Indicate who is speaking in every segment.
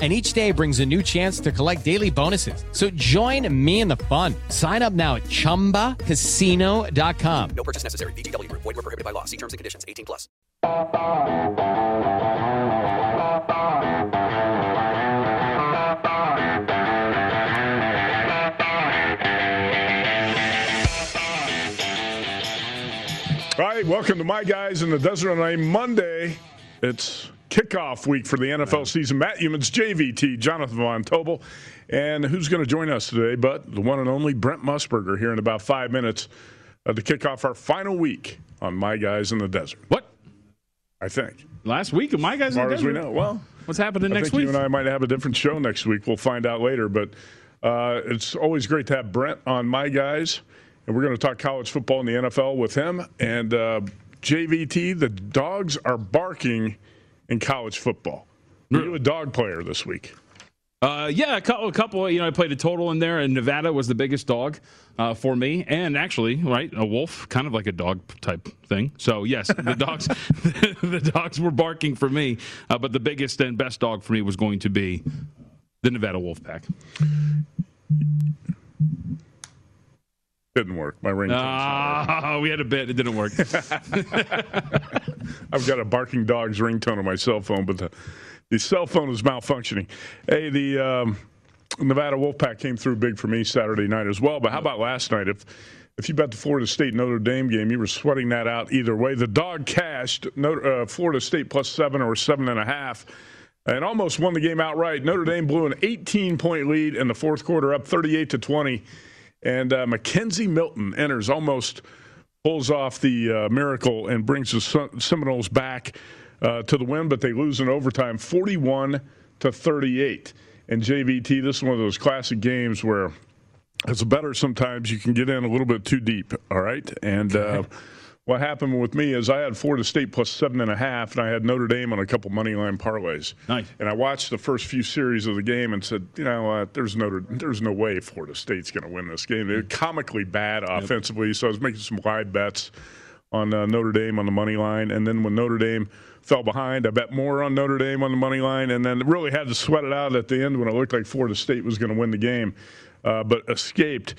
Speaker 1: And each day brings a new chance to collect daily bonuses. So join me in the fun. Sign up now at chumbacasino.com.
Speaker 2: No purchase necessary. VGW Group. Void were prohibited by law. See terms and conditions. 18 plus.
Speaker 3: All right, welcome to My Guys in the Desert on a Monday. It's kickoff week for the NFL season. Matt Youmans, JVT, Jonathan Von Tobel, and who's going to join us today? But the one and only Brent Musburger here in about five minutes uh, to kick off our final week on My Guys in the Desert.
Speaker 4: What?
Speaker 3: I think.
Speaker 4: Last week of My Guys in the
Speaker 3: as we know. Well,
Speaker 4: What's happening
Speaker 3: I
Speaker 4: next week?
Speaker 3: you and I might have a different show next week. We'll find out later. But uh, it's always great to have Brent on My Guys, and we're going to talk college football in the NFL with him. And uh, JVT, the dogs are barking in college football. Are you a dog player this week?
Speaker 4: Uh, yeah, a couple, a couple. You know, I played a total in there, and Nevada was the biggest dog uh, for me, and actually, right, a wolf, kind of like a dog type thing. So yes, the dogs, the dogs were barking for me, uh, but the biggest and best dog for me was going to be the Nevada Wolf Pack.
Speaker 3: Didn't work. My ring.
Speaker 4: Ah, we had a bit, it didn't work.
Speaker 3: I've got a barking dog's ringtone on my cell phone, but the, the cell phone is malfunctioning. Hey, the um, Nevada Wolfpack came through big for me Saturday night as well. But how about last night? If if you bet the Florida State Notre Dame game, you were sweating that out either way. The dog cashed Notre, uh, Florida State plus seven or seven and a half. And almost won the game outright. Notre Dame blew an 18 point lead in the fourth quarter, up 38 to 20. And uh, McKenzie Milton enters almost pulls off the uh, miracle and brings the Seminoles back uh, to the win, but they lose in overtime 41 to 38. And JVT, this is one of those classic games where as a bettor sometimes you can get in a little bit too deep, all right? And uh, what happened with me is I had Florida State plus seven and a half, and I had Notre Dame on a couple money line parlays.
Speaker 4: Nice.
Speaker 3: And I watched the first few series of the game and said, you know what, there's Notre, there's no way Florida State's going to win this game. They're comically bad offensively, so I was making some wide bets on uh, Notre Dame on the money line, and then when Notre Dame fell behind, I bet more on Notre Dame on the money line, and then really had to sweat it out at the end when it looked like Florida State was going to win the game, uh, but escaped.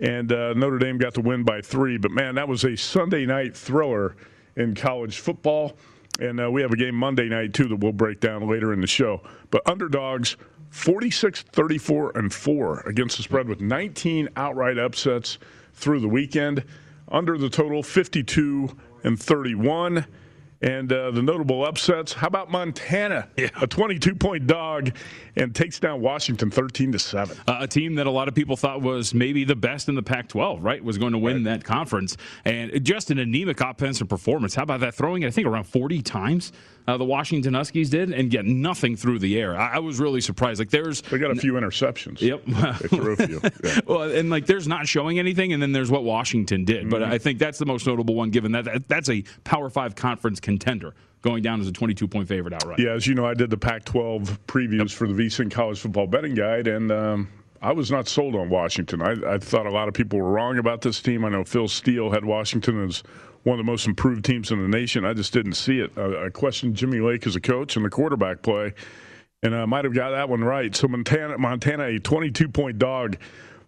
Speaker 3: And uh, Notre Dame got the win by three. But man, that was a Sunday night thriller in college football. And uh, we have a game Monday night, too, that we'll break down later in the show. But underdogs, 46 34 and 4 against the spread with 19 outright upsets through the weekend. Under the total, 52 and 31. And uh, the notable upsets. How about Montana?
Speaker 4: Yeah.
Speaker 3: A 22 point dog and takes down Washington 13 to 7.
Speaker 4: Uh, a team that a lot of people thought was maybe the best in the Pac 12, right? Was going to win that conference. And just an anemic offensive performance. How about that? Throwing it, I think, around 40 times. Uh, the Washington Huskies did and get nothing through the air. I, I was really surprised. Like there's
Speaker 3: They got a few interceptions.
Speaker 4: Yep.
Speaker 3: They threw a few. Yeah.
Speaker 4: well, and like there's not showing anything, and then there's what Washington did. But I think that's the most notable one, given that, that that's a Power Five conference contender going down as a 22 point favorite outright.
Speaker 3: Yeah, as you know, I did the Pac 12 previews for the VSIN College Football Betting Guide, and um, I was not sold on Washington. I, I thought a lot of people were wrong about this team. I know Phil Steele had Washington as one of the most improved teams in the nation. I just didn't see it. I, I questioned Jimmy Lake as a coach and the quarterback play, and I might have got that one right. So Montana, Montana, a 22 point dog,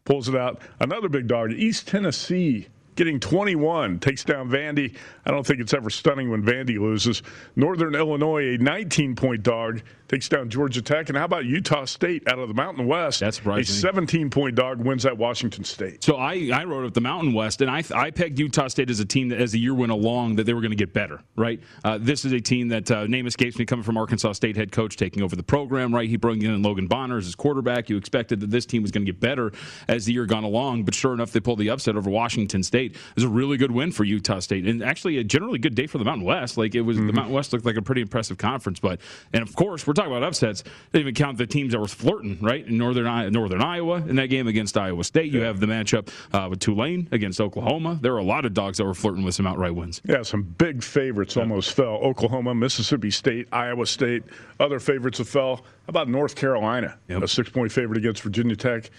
Speaker 3: pulls it out. Another big dog, East Tennessee. Getting 21 takes down Vandy. I don't think it's ever stunning when Vandy loses. Northern Illinois, a 19 point dog, takes down Georgia Tech. And how about Utah State out of the Mountain West?
Speaker 4: That's surprising.
Speaker 3: A 17 point dog wins at Washington State.
Speaker 4: So I, I wrote up the Mountain West, and I, I pegged Utah State as a team that, as the year went along, that they were going to get better. Right? Uh, this is a team that uh, name escapes me, coming from Arkansas State head coach, taking over the program. Right? He brought in Logan Bonner as his quarterback. You expected that this team was going to get better as the year gone along, but sure enough, they pulled the upset over Washington State. It was a really good win for Utah State, and actually a generally good day for the Mountain West. Like it was, the Mountain West looked like a pretty impressive conference. But and of course, we're talking about upsets. They even count the teams that were flirting. Right? In northern Northern Iowa in that game against Iowa State, you have the matchup uh, with Tulane against Oklahoma. There were a lot of dogs that were flirting with some outright wins.
Speaker 3: Yeah, some big favorites almost fell. Oklahoma, Mississippi State, Iowa State. Other favorites have fell. How about North Carolina?
Speaker 4: Yep.
Speaker 3: A six point favorite against Virginia Tech.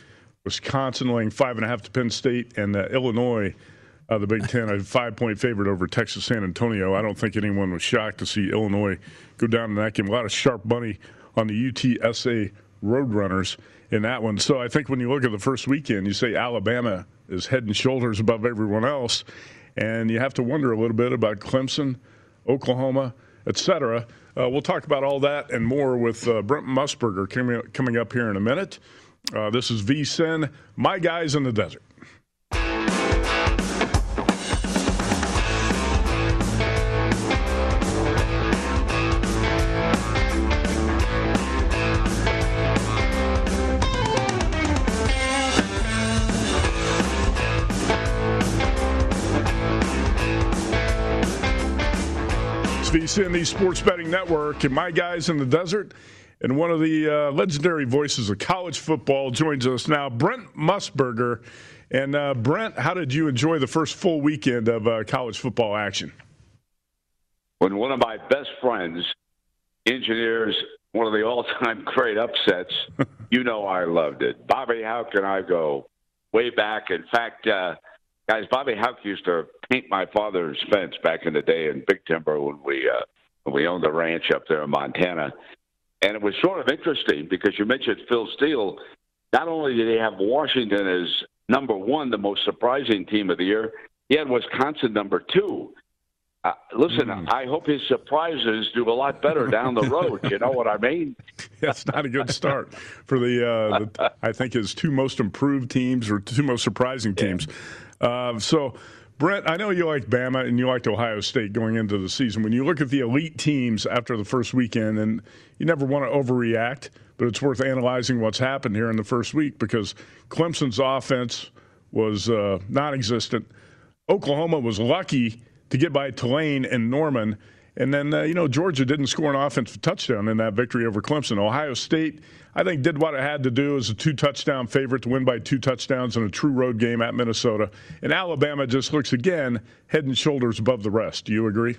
Speaker 3: Wisconsin laying five and a half to Penn State. And uh, Illinois, uh, the Big Ten, a five point favorite over Texas San Antonio. I don't think anyone was shocked to see Illinois go down in that game. A lot of sharp money on the UTSA Roadrunners in that one. So I think when you look at the first weekend, you say Alabama is head and shoulders above everyone else. And you have to wonder a little bit about Clemson, Oklahoma, etc. Uh, we'll talk about all that and more with uh, Brent Musburger coming, up here in a minute. Uh, this is VSIN, My Guys in the Desert. It's VSIN, the Sports Betting Network, and My Guys in the Desert. And one of the uh, legendary voices of college football joins us now, Brent Musburger. And uh, Brent, how did you enjoy the first full weekend of uh, college football action?
Speaker 5: when one of my best friends engineers one of the all-time great upsets, you know I loved it. Bobby Hauck and I go way back. In fact, uh, guys, Bobby Hauck used to paint my father's fence back in the day in Big Timber when we uh, when we owned the ranch up there in Montana. And it was sort of interesting because you mentioned Phil Steele. Not only did he have Washington as number one, the most surprising team of the year, he had Wisconsin number two. Uh, listen, I hope his surprises do a lot better down the road. You know what I mean?
Speaker 3: That's not a good start for the, uh, the I think his two most improved teams or two most surprising teams. Uh, so, Brent, I know you liked Bama and you liked Ohio State going into the season. When you look at the elite teams after the first weekend, and you never want to overreact, but it's worth analyzing what's happened here in the first week because Clemson's offense was uh, non-existent. Oklahoma was lucky to get by Tulane and Norman. And then, uh, you know, Georgia didn't score an offensive touchdown in that victory over Clemson. Ohio State, I think, did what it had to do as a two touchdown favorite to win by two touchdowns in a true road game at Minnesota. And Alabama just looks, again, head and shoulders above the rest. Do you agree?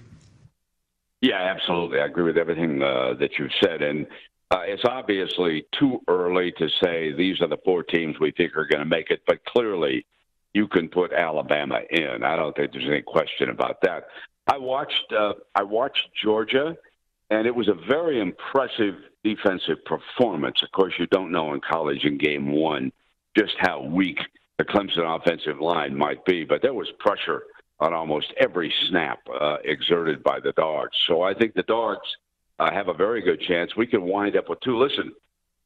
Speaker 5: Yeah, absolutely. I agree with everything uh, that you've said. And uh, it's obviously too early to say these are the four teams we think are going to make it, but clearly you can put Alabama in. I don't think there's any question about that. I watched uh, I watched Georgia, and it was a very impressive defensive performance. Of course, you don't know in college in game one just how weak the Clemson offensive line might be, but there was pressure on almost every snap uh, exerted by the Dogs. So I think the Dogs uh, have a very good chance. We could wind up with two. Listen,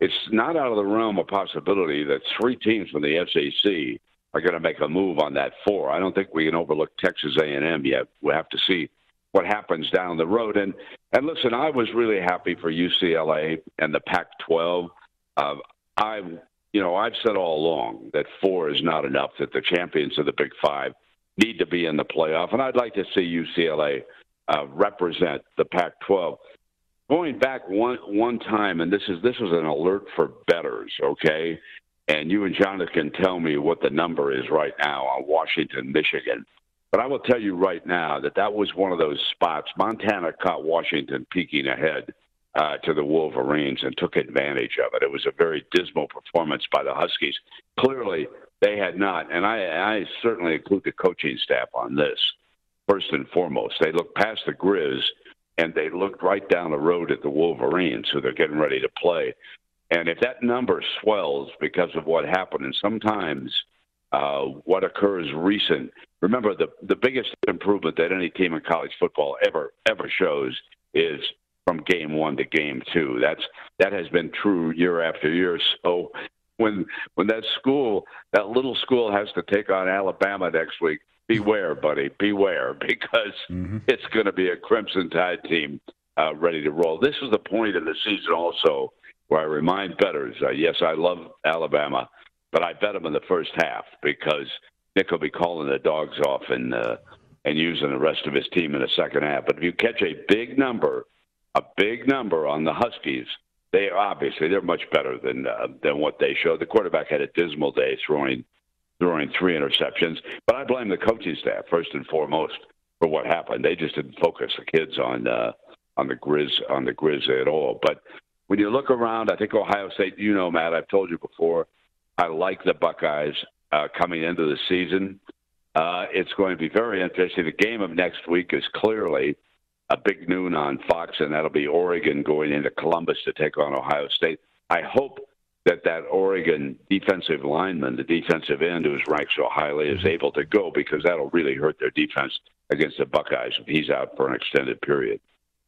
Speaker 5: it's not out of the realm of possibility that three teams from the SEC are going to make a move on that four. I don't think we can overlook Texas A&M yet. We'll have to see what happens down the road. And and listen, I was really happy for UCLA and the Pac-12. Uh, I, you know, I've said all along that four is not enough. That the champions of the Big Five need to be in the playoff, and I'd like to see UCLA uh, represent the Pac-12. Going back one one time, and this is this was an alert for bettors, okay? And you and Jonathan can tell me what the number is right now on Washington, Michigan. But I will tell you right now that that was one of those spots. Montana caught Washington peeking ahead uh, to the Wolverines and took advantage of it. It was a very dismal performance by the Huskies. Clearly, they had not, and I, I certainly include the coaching staff on this. First and foremost, they looked past the Grizz and they looked right down the road at the Wolverines, who they're getting ready to play. And if that number swells because of what happened, and sometimes uh, what occurs recent. Remember, the the biggest improvement that any team in college football ever ever shows is from game one to game two. That's that has been true year after year. So when when that school, that little school, has to take on Alabama next week, beware, buddy, beware, because mm-hmm. it's going to be a Crimson Tide team uh, ready to roll. This is the point of the season also where I remind bettors, uh, yes, I love Alabama, but I bet them in the first half because Nick will be calling the dogs off and uh, and using the rest of his team in the second half. But if you catch a big number, a big number on the Huskies, they obviously they're much better than uh, than what they showed. The quarterback had a dismal day, throwing throwing three interceptions. But I blame the coaching staff first and foremost for what happened. They just didn't focus the kids on uh, on the Grizz on the Grizz at all. But when you look around, I think Ohio State. You know, Matt, I've told you before. I like the Buckeyes uh, coming into the season. Uh, it's going to be very interesting. The game of next week is clearly a big noon on Fox, and that'll be Oregon going into Columbus to take on Ohio State. I hope that that Oregon defensive lineman, the defensive end who's ranked so highly, is able to go because that'll really hurt their defense against the Buckeyes if he's out for an extended period.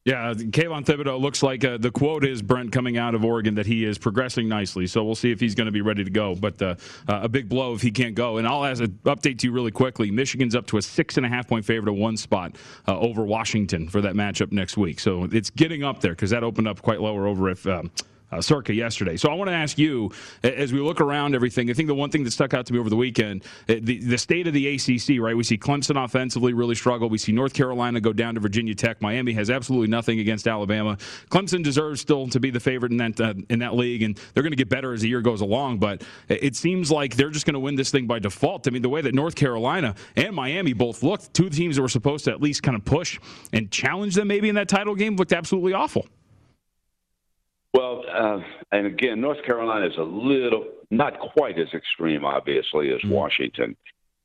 Speaker 4: Yeah, Kayvon Thibodeaux looks like uh, the quote is Brent coming out of Oregon that he is progressing nicely. So we'll see if he's going to be ready to go. But uh, uh, a big blow if he can't go. And I'll as an update to you really quickly. Michigan's up to a six and a half point favorite, a one spot uh, over Washington for that matchup next week. So it's getting up there because that opened up quite lower over if. Um, uh, Circa yesterday. So I want to ask you, as we look around everything, I think the one thing that stuck out to me over the weekend, uh, the, the state of the ACC, right? We see Clemson offensively really struggle. We see North Carolina go down to Virginia Tech. Miami has absolutely nothing against Alabama. Clemson deserves still to be the favorite in that uh, in that league, and they're going to get better as the year goes along. But it seems like they're just going to win this thing by default. I mean, the way that North Carolina and Miami both looked, two teams that were supposed to at least kind of push and challenge them maybe in that title game, looked absolutely awful.
Speaker 5: Well, uh, and again, North Carolina is a little, not quite as extreme, obviously, as mm-hmm. Washington.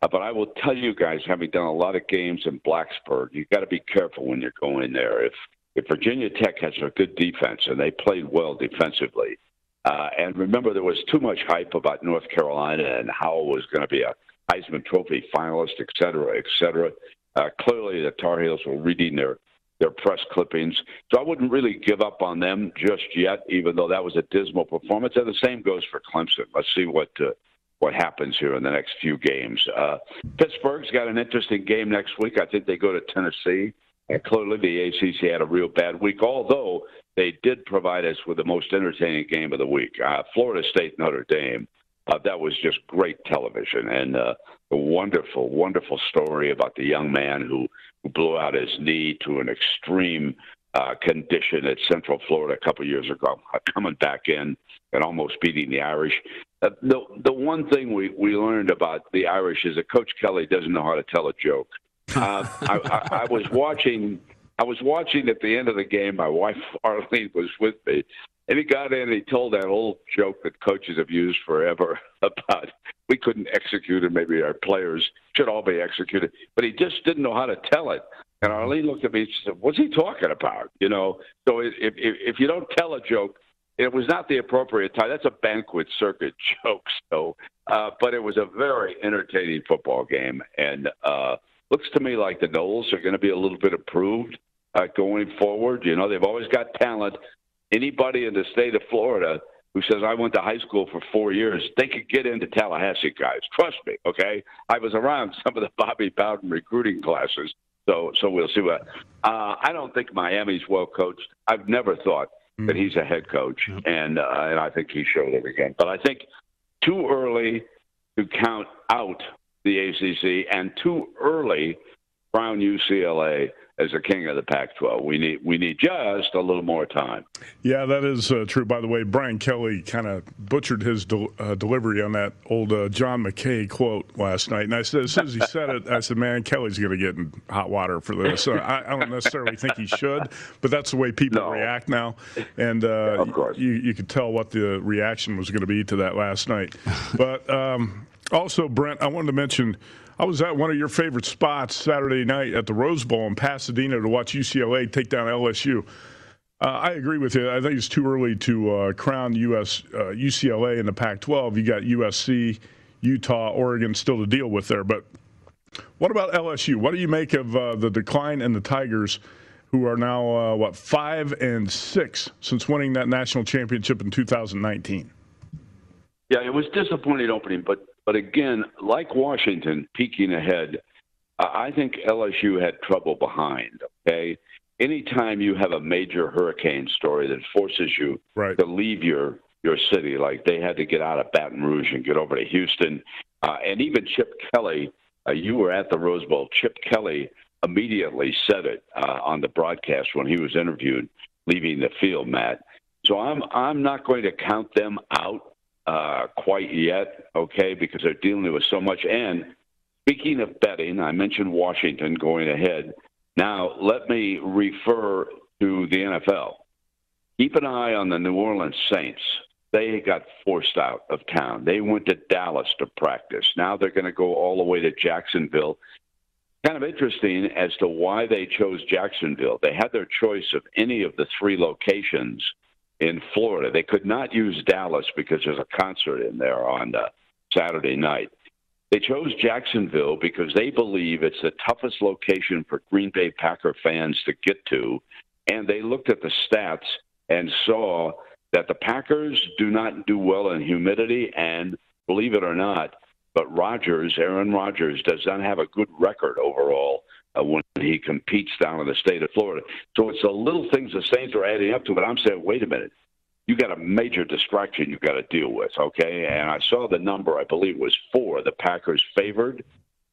Speaker 5: Uh, but I will tell you guys, having done a lot of games in Blacksburg, you've got to be careful when you're going there. If if Virginia Tech has a good defense and they played well defensively, uh, and remember there was too much hype about North Carolina and how it was going to be a Heisman Trophy finalist, et cetera, et cetera. Uh, clearly, the Tar Heels were reading their their press clippings. So I wouldn't really give up on them just yet, even though that was a dismal performance. And the same goes for Clemson. Let's see what uh, what happens here in the next few games. Uh, Pittsburgh's got an interesting game next week. I think they go to Tennessee. And clearly, the ACC had a real bad week, although they did provide us with the most entertaining game of the week. Uh, Florida State Notre Dame. Uh, that was just great television and uh, a wonderful, wonderful story about the young man who who blew out his knee to an extreme uh, condition at Central Florida a couple years ago, uh, coming back in and almost beating the Irish. Uh, the the one thing we, we learned about the Irish is that Coach Kelly doesn't know how to tell a joke. Uh, I, I, I was watching. I was watching at the end of the game. My wife Arlene was with me, and he got in and he told that old joke that coaches have used forever about we couldn't execute it. Maybe our players should all be executed. But he just didn't know how to tell it. And Arlene looked at me and she said, What's he talking about? You know, so if, if, if you don't tell a joke, it was not the appropriate time. That's a banquet circuit joke. So, uh, but it was a very entertaining football game. And uh, looks to me like the Noles are going to be a little bit improved uh, going forward. You know, they've always got talent. Anybody in the state of Florida who says I went to high school for four years, they could get into Tallahassee guys. Trust me, okay? I was around some of the Bobby Bowden recruiting classes, So so we'll see what. Uh, I don't think Miami's well coached. I've never thought mm. that he's a head coach, and uh, and I think he showed it again. But I think too early to count out the ACC and too early Brown UCLA as a king of the Pac-12. We need we need just a little more time.
Speaker 3: Yeah, that is uh, true. By the way, Brian Kelly kind of butchered his uh, delivery on that old uh, John McKay quote last night, and I said as soon as he said it, I said, "Man, Kelly's going to get in hot water for this." So I, I, don't necessarily think he should, but that's the way people no. react now, and uh, you you could tell what the reaction was going to be to that last night. But um, also, Brent, I wanted to mention. I was at one of your favorite spots Saturday night at the Rose Bowl in Pasadena to watch UCLA take down LSU. Uh, I agree with you. I think it's too early to uh, crown US uh, UCLA in the Pac-12. You got USC, Utah, Oregon still to deal with there. But what about LSU? What do you make of uh, the decline in the Tigers, who are now uh, what five and six since winning that national championship in 2019?
Speaker 5: Yeah, it was disappointing opening, but but again, like Washington peeking ahead, I think LSU had trouble behind. Okay, anytime you have a major hurricane story that forces you right. to leave your your city, like they had to get out of Baton Rouge and get over to Houston, uh, and even Chip Kelly, uh, you were at the Rose Bowl. Chip Kelly immediately said it uh, on the broadcast when he was interviewed leaving the field, Matt. So I'm I'm not going to count them out uh, quite yet, okay, because they're dealing with so much. And speaking of betting, I mentioned Washington going ahead. Now, let me refer to the NFL. Keep an eye on the New Orleans Saints. They got forced out of town. They went to Dallas to practice. Now they're going to go all the way to Jacksonville. Kind of interesting as to why they chose Jacksonville. They had their choice of any of the three locations in Florida. They could not use Dallas because there's a concert in there on uh, Saturday night. They chose Jacksonville because they believe it's the toughest location for Green Bay Packer fans to get to. And they looked at the stats and saw that the Packers do not do well in humidity. And believe it or not, but Rodgers, Aaron Rodgers, does not have a good record overall uh, when he competes down in the state of Florida. So it's the little things the Saints are adding up to. But I'm saying, wait a minute, you got a major distraction you've got to deal with. Okay, and I saw the number. I believe was four. The Packers favored.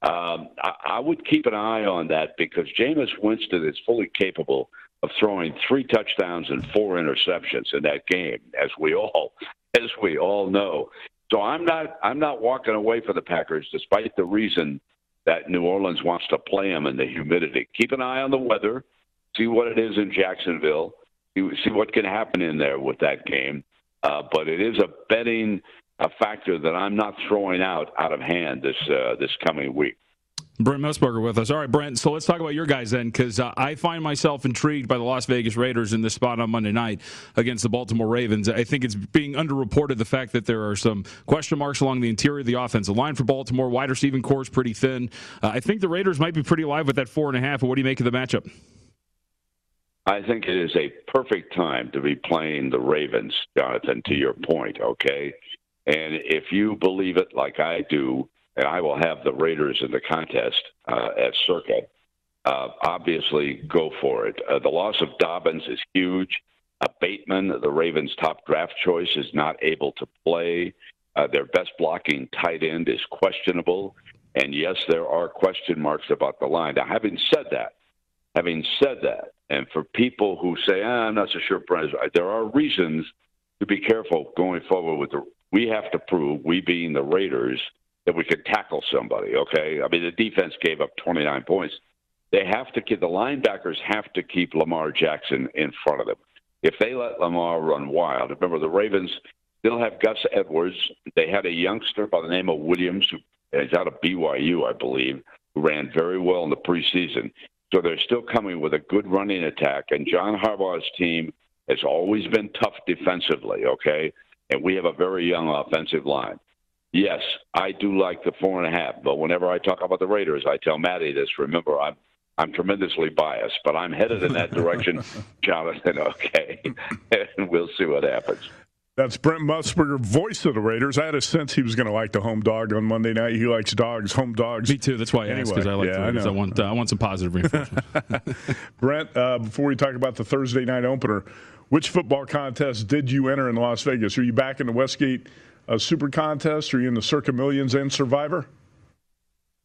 Speaker 5: Um, I, I would keep an eye on that because Jameis Winston is fully capable of throwing three touchdowns and four interceptions in that game, as we all as we all know. So I'm not I'm not walking away for the Packers, despite the reason that New Orleans wants to play them in the humidity. Keep an eye on the weather, see what it is in Jacksonville, see what can happen in there with that game. Uh, but it is a betting a factor that I'm not throwing out out of hand this uh, this coming week.
Speaker 4: Brent Musburger with us. All right, Brent. So let's talk about your guys then, because uh, I find myself intrigued by the Las Vegas Raiders in this spot on Monday night against the Baltimore Ravens. I think it's being underreported the fact that there are some question marks along the interior of the offensive line for Baltimore. Wide receiving core is pretty thin. Uh, I think the Raiders might be pretty live with that four and a half. What do you make of the matchup?
Speaker 5: I think it is a perfect time to be playing the Ravens, Jonathan. To your point, okay. And if you believe it like I do, and I will have the Raiders in the contest uh, at Circa. Uh, obviously, go for it. Uh, the loss of Dobbins is huge. Uh, Bateman, the Ravens' top draft choice, is not able to play. Uh, their best blocking tight end is questionable. And yes, there are question marks about the line. Now, having said that, having said that, and for people who say, ah, I'm not so sure, there are reasons to be careful going forward with the. We have to prove, we being the Raiders, that we could tackle somebody. Okay, I mean the defense gave up 29 points. They have to keep the linebackers have to keep Lamar Jackson in front of them. If they let Lamar run wild, remember the Ravens still have Gus Edwards. They had a youngster by the name of Williams who is out of BYU, I believe, who ran very well in the preseason. So they're still coming with a good running attack. And John Harbaugh's team has always been tough defensively. Okay, and we have a very young offensive line. Yes, I do like the four and a half, but whenever I talk about the Raiders, I tell Maddie this. Remember, I'm I'm tremendously biased, but I'm headed in that direction, Jonathan. Okay, and we'll see what happens.
Speaker 3: That's Brent Musburger, voice of the Raiders. I had a sense he was going to like the home dog on Monday night. He likes dogs, home dogs.
Speaker 4: Me too. That's why I asked because I like
Speaker 3: yeah,
Speaker 4: the Raiders. I, I, want uh, I want some positive reinforcement.
Speaker 3: Brent, uh, before we talk about the Thursday night opener, which football contest did you enter in Las Vegas? Are you back in the Westgate uh, Super Contest? Are you in the Circa Millions and Survivor?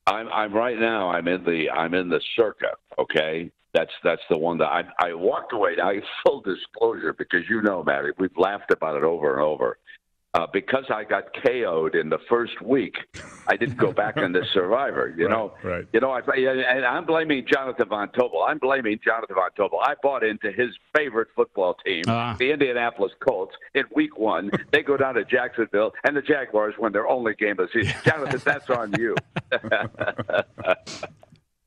Speaker 5: I'm, I'm right now. I'm in the I'm in the Circa. Okay, that's that's the one that I I walked away. I full disclosure because you know, Matty, we've laughed about it over and over. Uh, because I got KO'd in the first week, I didn't go back into Survivor. You
Speaker 3: right,
Speaker 5: know,
Speaker 3: right.
Speaker 5: you know, I, and I'm blaming Jonathan Von Tobel. I'm blaming Jonathan Von Tobel. I bought into his favorite football team,
Speaker 4: uh.
Speaker 5: the Indianapolis Colts, in Week One. they go down to Jacksonville, and the Jaguars win their only game of the season. Jonathan, that's on you.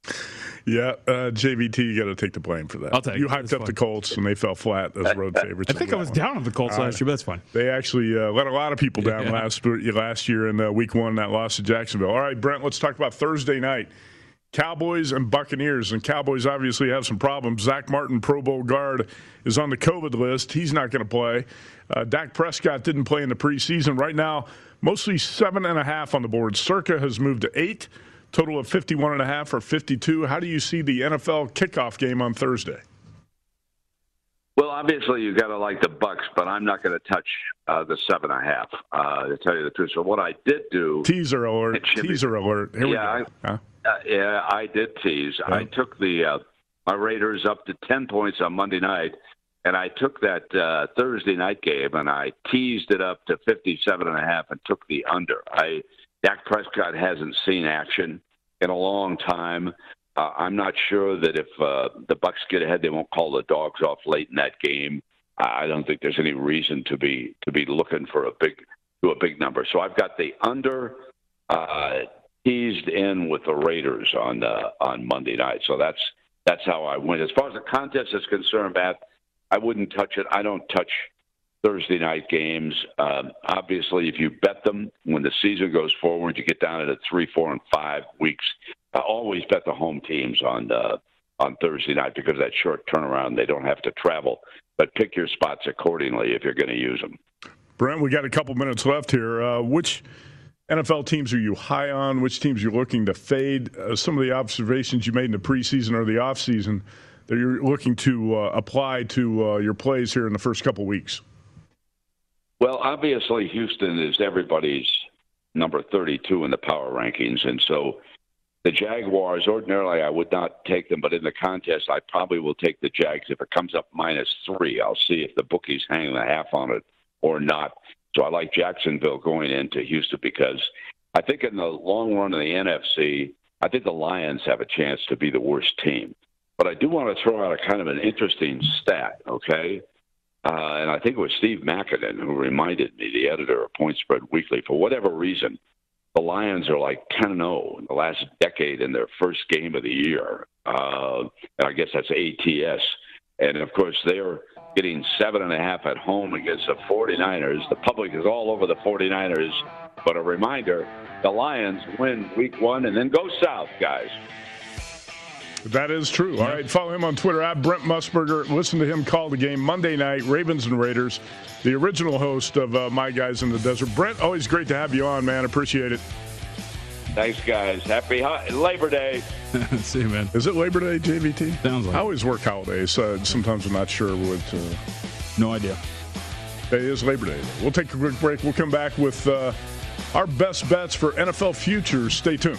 Speaker 3: Yeah, uh, JVT, you got to take the blame for that.
Speaker 4: I'll take
Speaker 3: you
Speaker 4: it.
Speaker 3: hyped
Speaker 4: It's
Speaker 3: up
Speaker 4: fine.
Speaker 3: the Colts and they fell flat as road favorites.
Speaker 4: I think I was down on the Colts last year, but that's fine.
Speaker 3: They actually uh, let a lot of people down
Speaker 4: Yeah.
Speaker 3: last last year in uh, Week One that loss to Jacksonville. All right, Brent, let's talk about Thursday night. Cowboys and Buccaneers, and Cowboys obviously have some problems. Zack Martin, Pro Bowl guard, is on the COVID list. He's not going to play. Uh, Dak Prescott didn't play in the preseason. Right now, mostly seven and a half on the board. Circa has moved to eight. Total of 51 and a half or 52. How do you see the NFL kickoff game on Thursday?
Speaker 5: Well, obviously you've got to like the Bucks, but I'm not going to touch uh, the seven and a half. Uh, to tell you the truth, so what I did do,
Speaker 3: Teaser alert!
Speaker 5: Be-
Speaker 3: Teaser alert! Here
Speaker 5: Yeah,
Speaker 3: we go. Huh?
Speaker 5: uh, yeah, I did tease. I took the uh, my Raiders up to ten points on Monday night, and I took that uh, Thursday night game and I teased it up to fifty-seven and a half and took the under. I Dak Prescott hasn't seen action in a long time. Uh, I'm not sure that if uh, the Bucks get ahead, they won't call the dogs off late in that game. I don't think there's any reason to be to be looking for a big to a big number. So I've got the under uh, teased in with the Raiders on uh, on Monday night. So that's that's how I win. As far as the contest is concerned, Matt, I wouldn't touch it. I don't touch Thursday night games. Um, obviously, if you bet them when the season goes forward, you get down into three, four, and five weeks. I always bet the home teams on uh, on Thursday night because of that short turnaround. They don't have to travel. But pick your spots accordingly if you're going to use them.
Speaker 3: Brent, we got a couple minutes left here. Uh, which NFL teams are you high on? Which teams you're looking to fade? Uh, some of the observations you made in the preseason or the offseason that you're looking to uh, apply to uh, your plays here in the first couple weeks.
Speaker 5: Well, obviously, Houston is everybody's number 32 in the power rankings. And so the Jaguars, ordinarily, I would not take them, but in the contest, I probably will take the Jags. If it comes up minus three, I'll see if the bookies hang the half on it or not. So I like Jacksonville going into Houston because I think in the long run of the NFC, I think the Lions have a chance to be the worst team. But I do want to throw out a kind of an interesting stat, okay? Uh, and I think it was Steve Makinen who reminded me, the editor of Point Spread Weekly, for whatever reason, the Lions are like 10 0 in the last decade in their first game of the year. Uh, and I guess that's ATS. And of course, they're getting seven and a half at home against the 49ers. The public is all over the 49ers. But a reminder the Lions win week one and then go south, guys.
Speaker 3: That is true. All right, follow him on Twitter at Brent Musburger. Listen to him call the game Monday night, Ravens and Raiders. The original host of uh, My Guys in the Desert. Brent, always great to have you on, man. Appreciate it.
Speaker 5: Thanks, guys. Happy Ho- Labor Day.
Speaker 4: See you, man.
Speaker 3: Is it Labor Day, JVT?
Speaker 4: Sounds like
Speaker 3: I
Speaker 4: it.
Speaker 3: always work holidays. Uh, sometimes I'm not sure what. Uh,
Speaker 4: No idea.
Speaker 3: It is Labor Day. We'll take a quick break. We'll come back with uh, our best bets for NFL futures. Stay tuned.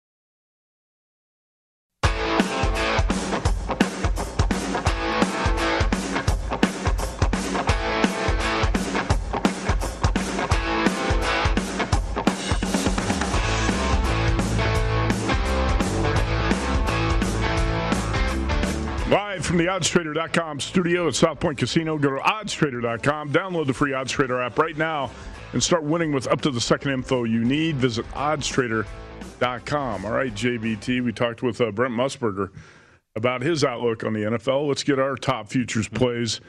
Speaker 3: Live from the oddstrader.com studio at South Point Casino. Go to oddstrader.com, download the free OddsTrader app right now, and start winning with up to the second info you need. Visit oddstrader.com. All right, JVT, we talked with uh, Brent Musburger about his outlook on the NFL. Let's get our top futures plays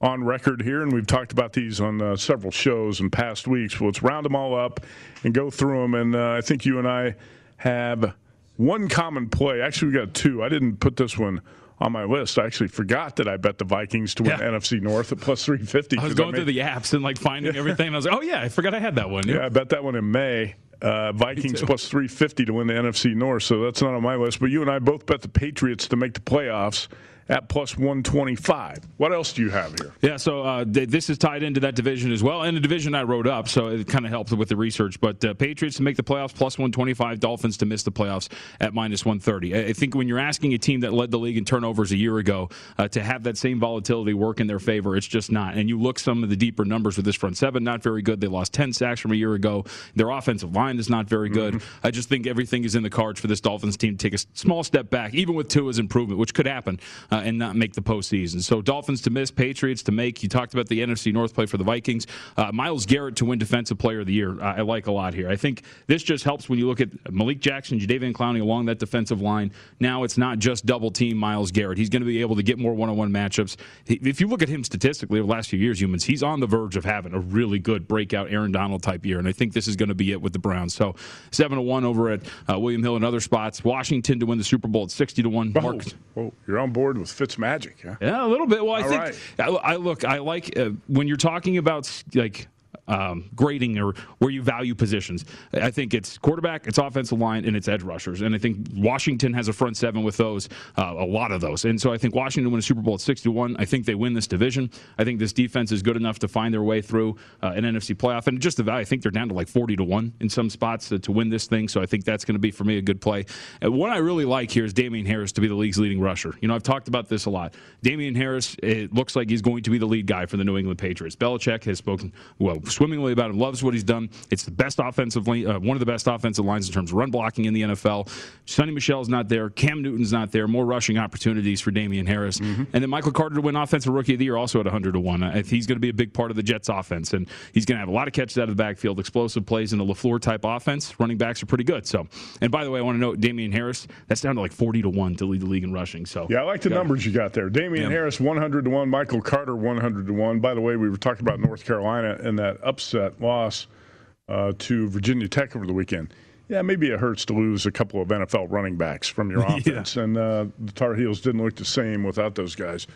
Speaker 3: on record here, and we've talked about these on uh, several shows in past weeks. Well, let's round them all up and go through them. And uh, I think you and I have one common play. Actually, we got two. I didn't put this one on my list. I actually forgot that I bet the Vikings to win
Speaker 4: Yeah.
Speaker 3: NFC North at plus 350.
Speaker 4: I was going
Speaker 3: made-
Speaker 4: through the apps and like finding everything. And I was like, oh yeah, I forgot I had that one.
Speaker 3: Yeah, I bet that one in May. Uh, Vikings plus 350 to win the NFC North, so that's not on my list. But you and I both bet the Patriots to make the playoffs at plus 125. What else do you have here?
Speaker 4: Yeah, so uh, th- this is tied into that division as well, and the division I wrote up, so it kind of helped with the research. But uh, Patriots to make the playoffs plus 125, Dolphins to miss the playoffs at minus 130. I I think when you're asking a team that led the league in turnovers a year ago uh, to have that same volatility work in their favor, it's just not. And you look some of the deeper numbers with this front seven, not very good. They lost 10 sacks from a year ago. Their offensive line is not very good. I just think everything is in the cards for this Dolphins team to take a small step back, even with Tua's improvement, which could happen, uh, and not make the postseason. So Dolphins to miss, Patriots to make. You talked about the NFC North play for the Vikings. Uh, Myles Garrett to win Defensive Player of the Year. I I like a lot here. I think this just helps when you look at Malik Jackson, Jadeveon Clowney along that defensive line. Now it's not just double team Myles Garrett. He's going to be able to get more one-on-one matchups. If you look at him statistically over the last few years, Youmans, he's on the verge of having a really good breakout Aaron Donald type year, and I think this is going to be it with the Browns. So seven to one over at uh, William Hill and other spots. Washington to win the Super Bowl at sixty to one. Mark,
Speaker 3: whoa, you're on board with Fitz Magic, huh?
Speaker 4: yeah, a little bit. Well, I
Speaker 3: All
Speaker 4: think
Speaker 3: right.
Speaker 4: I, I look. I like uh, when you're talking about like. Um, grading or where you value positions. I think it's quarterback, it's offensive line, and it's edge rushers. And I think Washington has a front seven with those, uh, a lot of those. And so I think Washington win a Super Bowl at six to one. I think they win this division. I think this defense is good enough to find their way through uh, an NFC playoff. And just the value, I think they're down to like forty to one in some spots to, to win this thing. So I think that's going to be for me a good play. And what I really like here is Damien Harris to be the league's leading rusher. You know, I've talked about this a lot. Damien Harris, it looks like he's going to be the lead guy for the New England Patriots. Belichick has spoken well swimmingly about him, loves what he's done. It's the best offensive line, uh, one of the best offensive lines in terms of run blocking in the NFL. Sony Michel's not there. Cam Newton's not there. More rushing opportunities for Damien Harris. And then Michael Carter to win Offensive Rookie of the Year also at 100 to 1. He's going to be a big part of the Jets offense. And he's going to have a lot of catches out of the backfield, explosive plays in a LaFleur type offense. Running backs are pretty good. So, and by the way, I want to note Damien Harris, that's down to like 40 to 1 to lead the league in rushing. So,
Speaker 3: Yeah, I like the numbers you got there. Damien
Speaker 4: Yeah.
Speaker 3: Harris, 100 to 1. Michael Carter, 100 to 1. By the way, we were talking about North Carolina and that upset loss uh, to Virginia Tech over the weekend. Yeah, maybe it hurts to lose a couple of NFL running backs from your offense. And uh, the Tar Heels didn't look the same without those guys.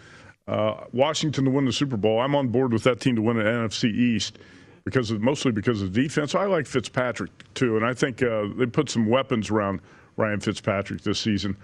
Speaker 3: Uh, Washington to win the Super Bowl. I'm on board with that team to win the NFC East. because of, mostly because of the defense. I like Fitzpatrick too, and I think uh, they put some weapons around Ryan Fitzpatrick this season.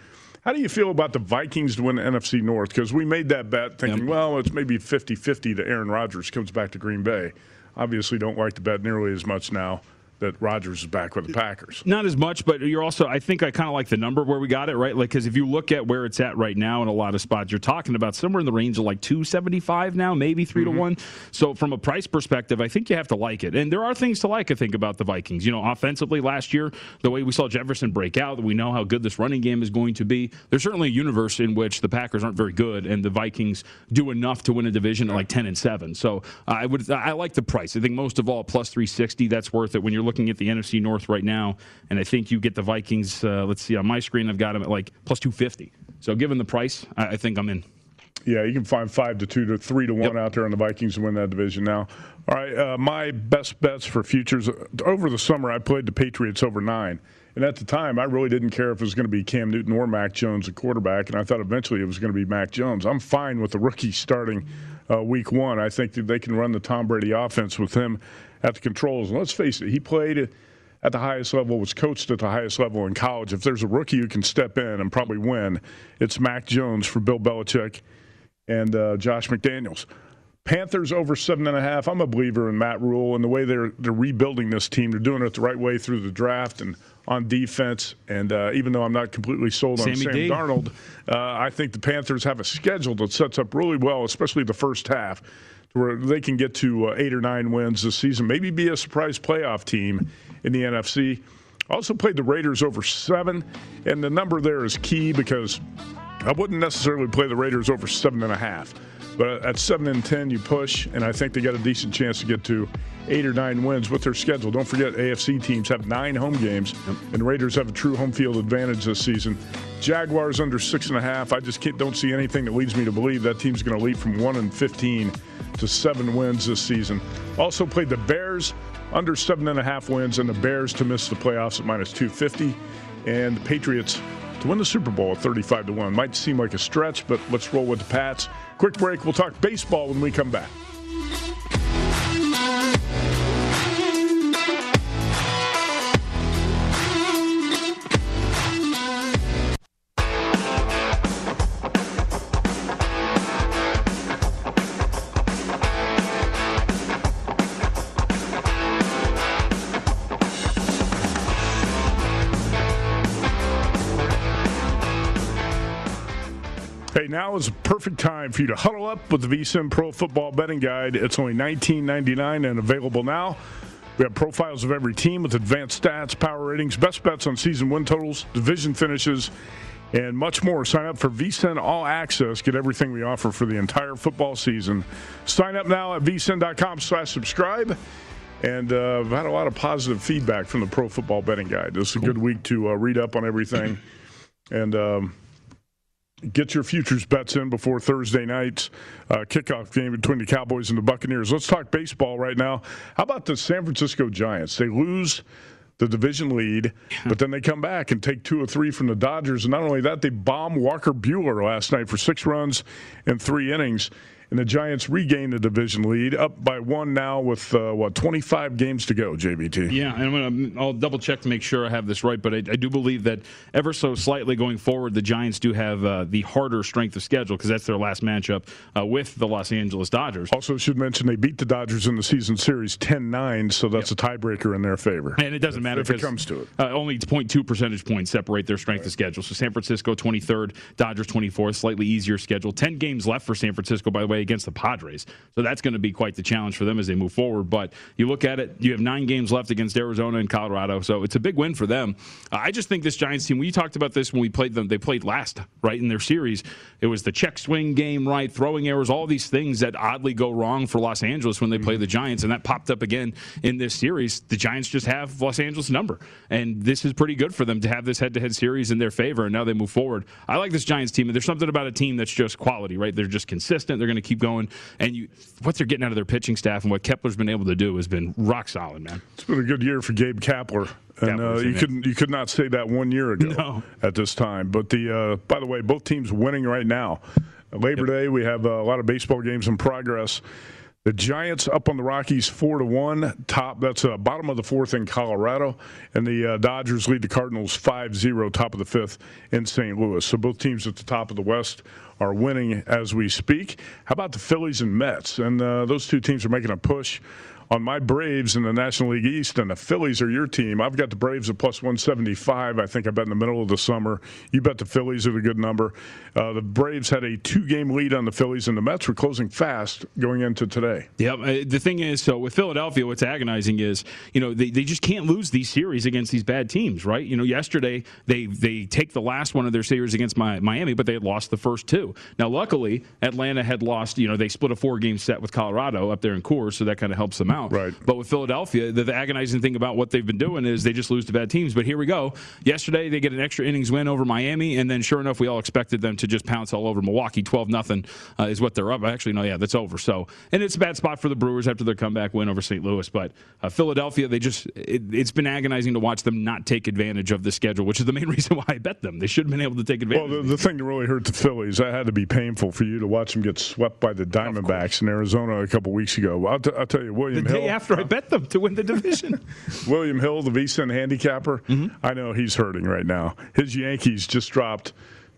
Speaker 3: How do you feel about the Vikings to win the NFC North? Because we made that bet thinking, yep. well, it's maybe 50 50 that Aaron Rodgers comes back to Green Bay. Obviously, don't like to bet nearly as much now that Rodgers is back with the Packers.
Speaker 4: Not as much, but you're also. I think I kind of like the number where we got it right, like because if you look at where it's at right now in a lot of spots, you're talking about somewhere in the range of like 275 now, maybe 3 mm-hmm. to one. So from a price perspective, I think you have to like it, and there are things to like. I think about the Vikings. You know, offensively last year, the way we saw Jefferson break out, we know how good this running game is going to be. There's certainly a universe in which the Packers aren't very good, and the Vikings do enough to win a division at like 10 and seven. So I would I like the price. I think most of all plus 360. That's worth it when you're looking at the NFC North right now, and I think you get the Vikings. Uh, let's see on my screen, I've got them at like plus two fifty. So given the price, I, I, think I'm in.
Speaker 3: Yeah, you can find five to two to three to one yep. out there on the Vikings to win that division now. All right, uh, my best bets for futures over the summer. I played the Patriots over nine. And at the time, I really didn't care if it was going to be Cam Newton or Mac Jones, a quarterback. And I thought eventually it was going to be Mac Jones. I'm fine with the rookie starting uh, week one. I think that they can run the Tom Brady offense with him at the controls. And let's face it, he played at the highest level, was coached at the highest level in college. If there's a rookie who can step in and probably win, it's Mac Jones for Bill Belichick and uh, Josh McDaniels. Panthers over seven and a half. I'm a believer in Matt Rhule and the way they're they're rebuilding this team. They're doing it the right way through the draft and on defense. And uh, even though I'm not completely sold on Sam D. Darnold, uh, I think the Panthers have a schedule that sets up really well, especially the first half where they can get to uh, eight or nine wins this season, maybe be a surprise playoff team in the NFC. Also played the Raiders over seven, and the number there is key because I wouldn't necessarily play the Raiders over seven and a half. But at seven and ten, you push, and I think they got a decent chance to get to eight or nine wins with their schedule. Don't forget, AFC teams have nine home games, and Raiders have a true home field advantage this season. Jaguars under six and a half. I just don't see anything that leads me to believe that team's going to leap from one and fifteen to seven wins this season. Also played the Bears under seven and a half wins, and the Bears to miss the playoffs at minus 250, and the Patriots to win the Super Bowl at 35 to 1. Might seem like a stretch, but let's roll with the Pats. Quick break. We'll talk baseball when we come back. Now is a perfect time for you to huddle up with the VSIN Pro Football Betting Guide. It's only $19.99 and available now. We have profiles of every team with advanced stats, power ratings, best bets on season win totals, division finishes, and much more. Sign up for VSIN All Access. Get everything we offer for the entire football season. Sign up now at vsin.com slash subscribe. And uh, I've had a lot of positive feedback from the Pro Football Betting Guide. This is a good week to uh, read up on everything. And um, get your futures bets in before Thursday night's uh, kickoff game between the Cowboys and the Buccaneers. Let's talk baseball right now. How about the San Francisco Giants? They lose the division lead, but then they come back and take two or three from the Dodgers. And not only that, they bomb Walker Buehler last night for six runs in three innings and the Giants regain the division lead, up by one now with uh, what 25 games to go. JVT.
Speaker 4: Yeah, and I'm gonna, I'll double check to make sure I have this right, but I, I do believe that ever so slightly going forward, the Giants do have uh, the harder strength of schedule because that's their last matchup uh, with the Los Angeles Dodgers.
Speaker 3: Also, should mention they beat the Dodgers in the season series 10-9, so that's yep. a tiebreaker in their favor.
Speaker 4: And it doesn't
Speaker 3: if,
Speaker 4: matter
Speaker 3: if it comes to it.
Speaker 4: Uh, only 0.2 percentage points separate their strength right. of schedule. So San Francisco 23rd, Dodgers 24th, slightly easier schedule. 10 games left for San Francisco, by the way, against the Padres. So that's going to be quite the challenge for them as they move forward. But you look at it, you have nine games left against Arizona and Colorado. So it's a big win for them. Uh, I just think this Giants team, we talked about this when we played them, they played last, right, in their series. It was the check swing game, right, throwing errors, all these things that oddly go wrong for Los Angeles when they play the Giants. And that popped up again in this series. The Giants just have Los Angeles' number. And this is pretty good for them to have this head to head series in their favor. And now they move forward. I like this Giants team. And there's something about a team that's just quality, right? They're just consistent. They're going to keep going. And you, what they're getting out of their pitching staff and what Kapler's been able to do has been rock solid, man.
Speaker 3: It's been a good year for Gabe Kapler. And uh, you could you could not say that one year ago
Speaker 4: no.
Speaker 3: at this time. But the uh, by the way, both teams winning right now. Labor yep. Day, we have a lot of baseball games in progress. The Giants up on the Rockies four to one. Top that's uh, bottom of the fourth in Colorado, and the uh, Dodgers lead the Cardinals 5-0, top of the fifth in St. Louis. So both teams at the top of the West are winning as we speak. How about the Phillies and Mets? And uh, those two teams are making a push on my Braves in the National League East, and the Phillies are your team. I've got the Braves at plus 175. I think I bet in the middle of the summer. You bet the Phillies at a good number. Uh, the Braves had a two game lead on the Phillies, and the Mets were closing fast going into today.
Speaker 4: Yep. Uh, the thing is, so with Philadelphia, what's agonizing is, you know, they, they just can't lose these series against these bad teams, right? You know, yesterday they they take the last one of their series against Miami, but they had lost the first two. Now, luckily, Atlanta had lost, you know, they split a four game set with Colorado up there in Coors, so that kind of helps them out.
Speaker 3: Right.
Speaker 4: But with Philadelphia, the, the agonizing thing about what they've been doing is they just lose to bad teams. But here we go. Yesterday, they get an extra innings win over Miami, and then sure enough, we all expected them to just pounce all over Milwaukee. 12 nothing uh, is what they're up. Actually, no, yeah, that's over. So, and it's a bad spot for the Brewers after their comeback win over St. Louis. But uh, Philadelphia, they just, it, it's been agonizing to watch them not take advantage of the schedule, which is the main reason why I bet them. They should have been able to take advantage.
Speaker 3: Well, the, the thing that really hurt the Phillies, that had to be painful for you to watch them get swept by the Diamondbacks in Arizona a couple weeks ago. I'll, t- I'll tell you, William.
Speaker 4: Day after I bet them to win the division.
Speaker 3: William Hill, the VSiN handicapper, mm-hmm. I know he's hurting right now. His Yankees just dropped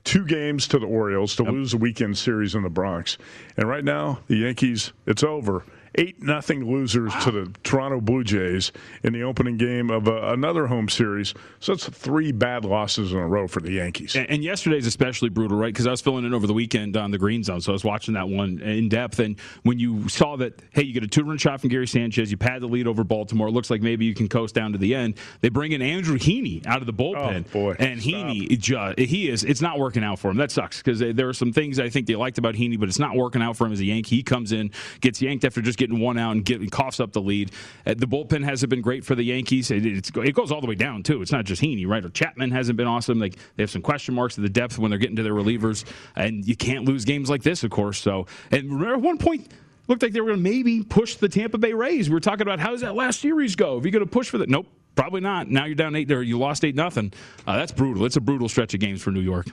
Speaker 3: two games to the Orioles to lose the weekend series in the Bronx. And right now, the Yankees, it's over. Eight nothing losers to the Toronto Blue Jays in the opening game of uh, another home series. So it's three bad losses in a row for the Yankees.
Speaker 4: And, and yesterday's especially brutal, right? Because I was filling in over the weekend on the Green Zone, so I was watching that one in depth. And when you saw that, hey, you get a two-run shot from Gary Sanchez, you pad the lead over Baltimore. It looks like maybe you can coast down to the end. They bring in Andrew Heaney out of the bullpen,
Speaker 3: Oh, boy.
Speaker 4: and
Speaker 3: Stop.
Speaker 4: Heaney, he is. It's not working out for him. That sucks because there are some things I think they liked about Heaney, but it's not working out for him as a Yankee. He comes in, gets yanked after just getting one out, and get, coughs up the lead. Uh, the bullpen hasn't been great for the Yankees. It, it goes all the way down too. It's not just Heaney, right? Or Chapman hasn't been awesome. Like they have some question marks at the depth when they're getting to their relievers, and you can't lose games like this, of course. So, and remember at one point. Looked like they were going to maybe push the Tampa Bay Rays. We were talking about how does that last series go? If you're going to push for that, nope, probably not. Now you're down eight there. You lost eight nothing. Uh, that's brutal. It's a brutal stretch of games for New York.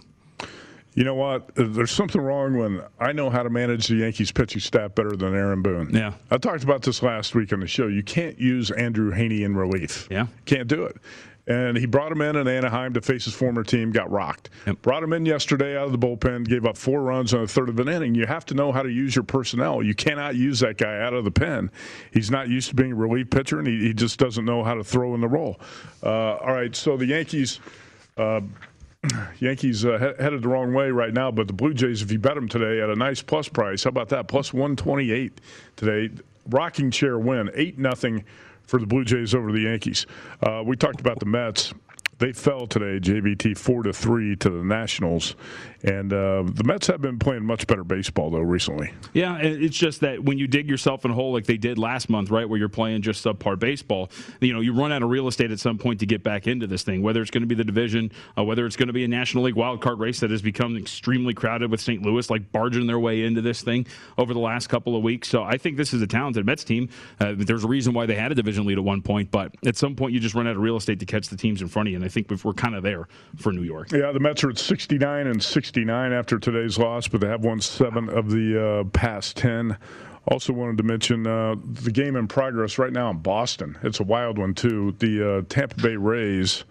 Speaker 3: You know what? There's something wrong when I know how to manage the Yankees pitching staff better than Aaron Boone.
Speaker 4: Yeah.
Speaker 3: I talked about this last week on the show. You can't use Andrew Heaney in relief.
Speaker 4: Yeah.
Speaker 3: Can't do it. And he brought him in in Anaheim to face his former team, got rocked.
Speaker 4: Yep.
Speaker 3: Brought him in yesterday out of the bullpen, gave up four runs on a third of an inning. You have to know how to use your personnel. You cannot use that guy out of the pen. He's not used to being a relief pitcher, and he, he just doesn't know how to throw in the role. Uh, all right, so the Yankees. Uh, Yankees uh, he- headed the wrong way right now, but the Blue Jays, if you bet them today at a nice plus price, how about that? Plus 128 today. Rocking chair win, 8 nothing for the Blue Jays over the Yankees. Uh, we talked about the Mets. They fell today, JVT, 4 to 3 to the Nationals. And uh, the Mets have been playing much better baseball, though, recently.
Speaker 4: Yeah, it's just that when you dig yourself in a hole like they did last month, right, where you're playing just subpar baseball, you know, you run out of real estate at some point to get back into this thing. Whether it's going to be the division, uh, whether it's going to be a National League wild card race that has become extremely crowded with St. Louis, like barging their way into this thing over the last couple of weeks. So I think this is a talented Mets team. Uh, there's a reason why they had a division lead at one point, but at some point you just run out of real estate to catch the teams in front of you. And I think we're kind of there for New York.
Speaker 3: Yeah, the Mets are at 69 and 69 after today's loss, but they have won seven of the uh, past 10. Also wanted to mention uh, the game in progress right now in Boston. It's a wild one, too. The uh, Tampa Bay Rays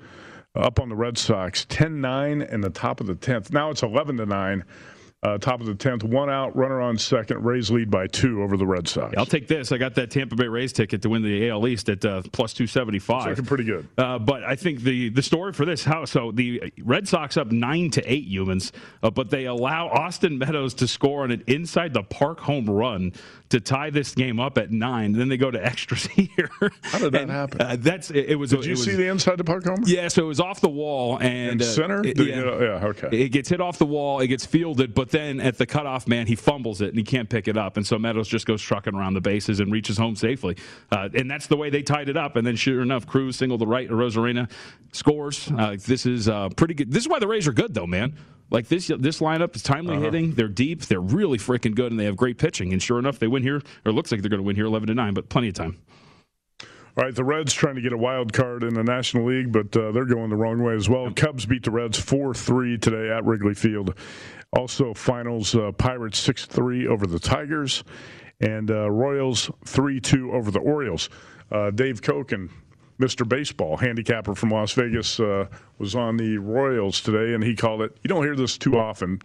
Speaker 3: up on the Red Sox, 10-9 in the top of the 10th. Now it's 11 to 9. Uh, top of the 10th, one out, runner on second. Rays lead by two over the Red Sox.
Speaker 4: I'll take this. I got that Tampa Bay Rays ticket to win the AL East at uh, plus 275.
Speaker 3: Looking pretty good.
Speaker 4: Uh, but I think the the story for this house, so the Red Sox up nine to eight Youmans, uh, but they allow Austin Meadows to score on an inside the park home run to tie this game up at nine. Then they go to extras here.
Speaker 3: How did that
Speaker 4: And,
Speaker 3: happen?
Speaker 4: Uh, that's it, it was.
Speaker 3: Did you
Speaker 4: was,
Speaker 3: see the inside the park home?
Speaker 4: Yeah, so it was off the wall and
Speaker 3: In
Speaker 4: uh,
Speaker 3: center?
Speaker 4: it- yeah.
Speaker 3: yeah, yeah, okay.
Speaker 4: It gets hit off the wall. It gets fielded, but then at the cutoff man, he fumbles it and he can't pick it up, and so Meadows just goes trucking around the bases and reaches home safely. Uh, and that's the way they tied it up. And then sure enough, Cruz single to right, Rosarena scores. Uh, this is uh, pretty good. This is why the Rays are good, though, man. Like this, this lineup is timely hitting. They're deep. They're really freaking good, and they have great pitching. And sure enough, they win here, or it looks like they're going to win here, eleven to nine. But plenty of time.
Speaker 3: All right, the Reds trying to get a wild card in the National League, but uh, they're going the wrong way as well. Cubs beat the Reds 4 3 today at Wrigley Field. Also, finals uh, Pirates 6 3 over the Tigers. and uh, Royals 3 2 over the Orioles. Uh, Dave Cokin, Mr. Baseball, handicapper from Las Vegas, uh, was on the Royals today, and he called it, you don't hear this too often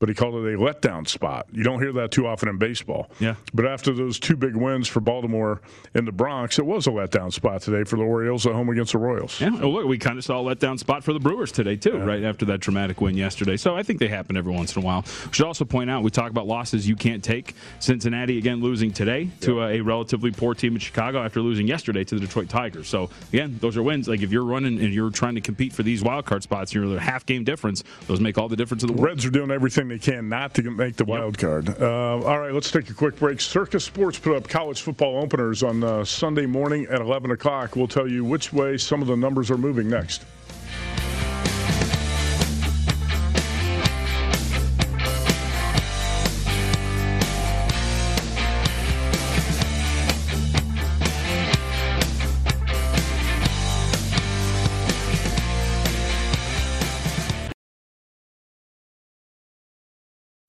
Speaker 3: but he called it a letdown spot. You don't hear that too often in baseball.
Speaker 4: Yeah.
Speaker 3: But after those two big wins for Baltimore and the Bronx, it was a letdown spot today for the Orioles at home against the Royals.
Speaker 4: Yeah. Oh, look, we kind of saw a letdown spot for the Brewers today too, yeah. right after that dramatic win yesterday. So I think they happen every once in a while. We should also point out we talk about losses you can't take. Cincinnati again losing today to a, a relatively poor team in Chicago after losing yesterday to the Detroit Tigers. So again, those are wins. Like if you're running and you're trying to compete for these wild card spots, you're a half game difference. Those make all the difference in the world.
Speaker 3: Reds are doing everything they can not to make the wild card. Uh, all right, let's take a quick break. Circa Sports put up college football openers on uh, Sunday morning at 11 o'clock. We'll tell you which way some of the numbers are moving next.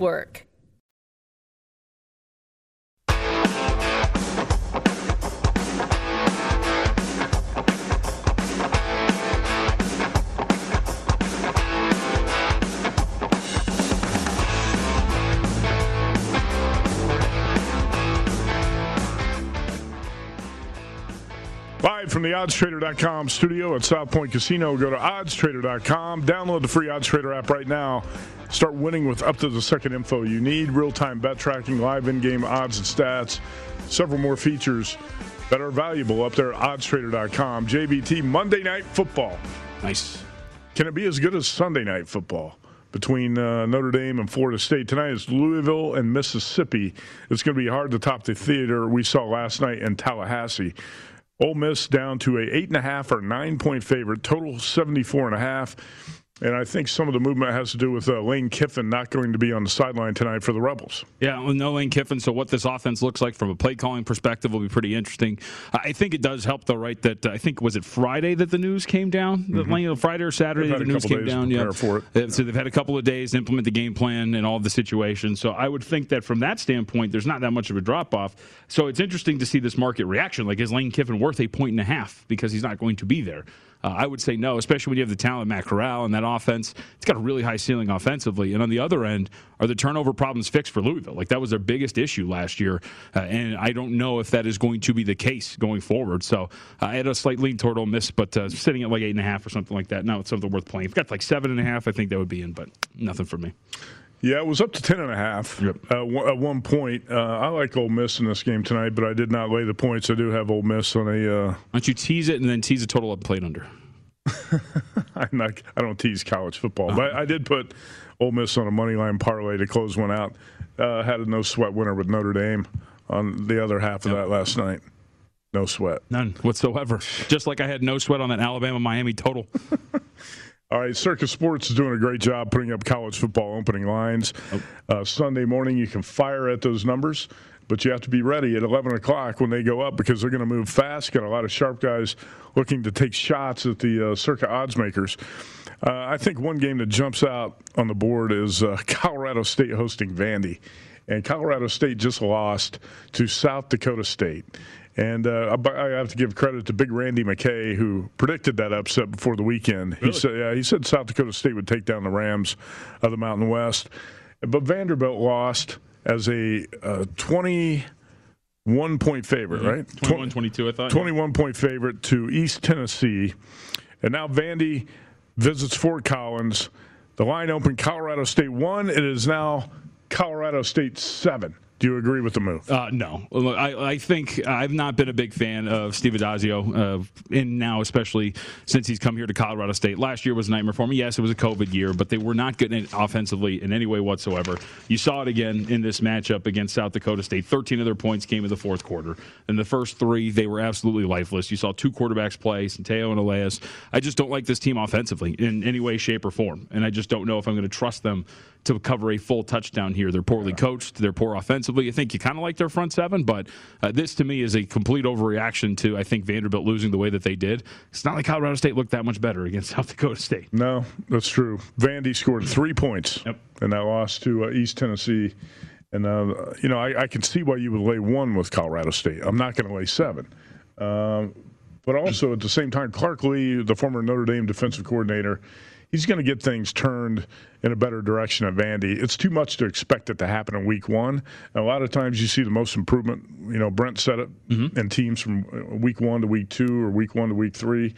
Speaker 6: Network.
Speaker 3: From the oddstrader.com studio at South Point Casino, go to oddstrader.com, download the free OddsTrader app right now Start winning with up to the second info you need real time bet tracking, live in game odds and stats, several more features that are valuable up there at oddstrader.com. JVT, Monday Night Football.
Speaker 4: Nice.
Speaker 3: Can it be as good as Sunday Night Football? Between uh, Notre Dame and Florida State tonight is Louisville and Mississippi. It's going to be hard to top the theater we saw last night in Tallahassee. Ole Miss down to a eight and a half or nine point favorite, total seventy four and a half. And I think some of the movement has to do with uh, Lane Kiffin not going to be on the sideline tonight for the Rebels.
Speaker 4: Yeah, well, no Lane Kiffin. So what this offense looks like from a play calling perspective will be pretty interesting. I think it does help, though, right? That uh, I think was it Friday that the news came down. Mm-hmm. Lane, Friday or Saturday the news came down. Yeah,
Speaker 3: for it.
Speaker 4: So they've had a couple of days to implement the game plan and all the situations. So I would think that from that standpoint, there's not that much of a drop off. So it's interesting to see this market reaction. Like, is Lane Kiffin worth a point and a half because he's not going to be there? Uh, I would say no, especially when you have the talent Matt Corral and that offense. It's got a really high ceiling offensively. And on the other end, are the turnover problems fixed for Louisville? Like that was their biggest issue last year, uh, and I don't know if that is going to be the case going forward. So uh, I had a slight lean toward Ole Miss, but uh, sitting at like eight and a half or something like that. Now it's something worth playing. If you got like seven and a half, I think that would be in, but nothing for me.
Speaker 3: Yeah, it was up to ten and a half
Speaker 4: yep.
Speaker 3: uh, at one point. Uh, I like Ole Miss in this game tonight, but I did not lay the points. I do have Ole Miss on a. Uh... Why
Speaker 4: don't you tease it and then tease the total up played under?
Speaker 3: I'm not. I don't tease college football, uh-huh. but I did put Ole Miss on a money line parlay to close one out. Uh, had a no sweat winner with Notre Dame on the other half of yep. that last night. No sweat,
Speaker 4: none whatsoever. Just like I had no sweat on that Alabama Miami total.
Speaker 3: All right, Circa Sports is doing a great job putting up college football opening lines. Uh, Sunday morning, you can fire at those numbers, but you have to be ready at 11 o'clock when they go up because they're going to move fast. Got a lot of sharp guys looking to take shots at the uh, Circa odds makers. Uh, I think one game that jumps out on the board is uh, Colorado State hosting Vandy. And Colorado State just lost to South Dakota State. And uh, I have to give credit to Big Randy McKay, who predicted that upset before the weekend. Really? He said, yeah, he said South Dakota State would take down the Rams of the Mountain West, but Vanderbilt lost as a uh, 21 point favorite, mm-hmm. right?
Speaker 4: 21 22, I thought.
Speaker 3: 21 point favorite to East Tennessee. And now Vandy visits Fort Collins. The line opened Colorado State 1. It is now Colorado State 7. Do you agree with the move?
Speaker 4: Uh, no. I, I, think I've not been a big fan of Steve Addazio, uh, and now especially since he's come here to Colorado State. Last year was a nightmare for me. Yes, it was a COVID year, but they were not good offensively in any way whatsoever. You saw it again in this matchup against South Dakota State. 13 of their points came in the fourth quarter. In the first three, they were absolutely lifeless. You saw two quarterbacks play, Centeio and Elias. I just don't like this team offensively in any way, shape, or form, and I just don't know if I'm going to trust them to cover a full touchdown here. They're poorly coached. They're poor offensively. I think you kind of like their front seven, but uh, this to me is a complete overreaction to I think Vanderbilt losing the way that they did. It's not like Colorado State looked that much better against South Dakota State.
Speaker 3: No, that's true. Vandy scored three points
Speaker 4: yep.
Speaker 3: in that loss to uh, East Tennessee. And, uh, you know, I, I, can see why you would lay one with Colorado State. I'm not going to lay seven. Um, but also at the same time, Clark Lea, the former Notre Dame defensive coordinator, he's going to get things turned in a better direction at Vandy. It's too much to expect it to happen in week one. And a lot of times you see the most improvement, you know, Brent said it, mm-hmm. in teams from week one to week two or week one to week three.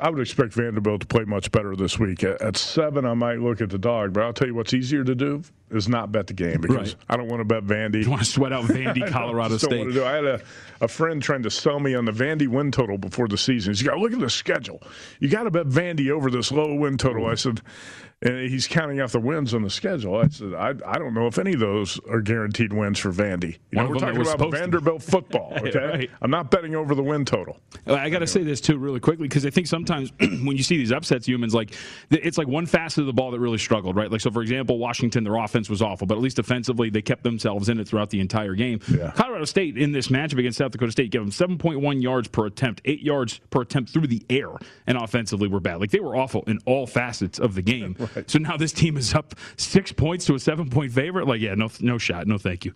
Speaker 3: I would expect Vanderbilt to play much better this week. At, at, seven, I might look at the dog, but I'll tell you what's easier to do is not bet the game because right. I don't want to bet Vandy.
Speaker 4: You want to sweat out Vandy, Colorado State.
Speaker 3: I had a, a friend trying to sell me on the Vandy win total before the season. He's got look at the schedule. You got to bet Vandy over this low win total. I said, and he's counting off the wins on the schedule. I said, I, I don't know if any of those are guaranteed wins for Vandy. You know, we're talking about Vanderbilt football. Okay, right. I'm not betting over the win total.
Speaker 4: I got to say this too, really quickly, because I think sometimes when you see these upsets, Youmans like it's like one facet of the ball that really struggled, right? Like so, for example, Washington, their offense was awful, but at least offensively they kept themselves in it throughout the entire game.
Speaker 3: Yeah.
Speaker 4: Colorado State in this matchup against South Dakota State gave them 7.1 yards per attempt, eight yards per attempt through the air, and offensively were bad. Like they were awful in all facets of the game. So now this team team is up six points to a seven point favorite, like, yeah, no, no shot. No, thank you.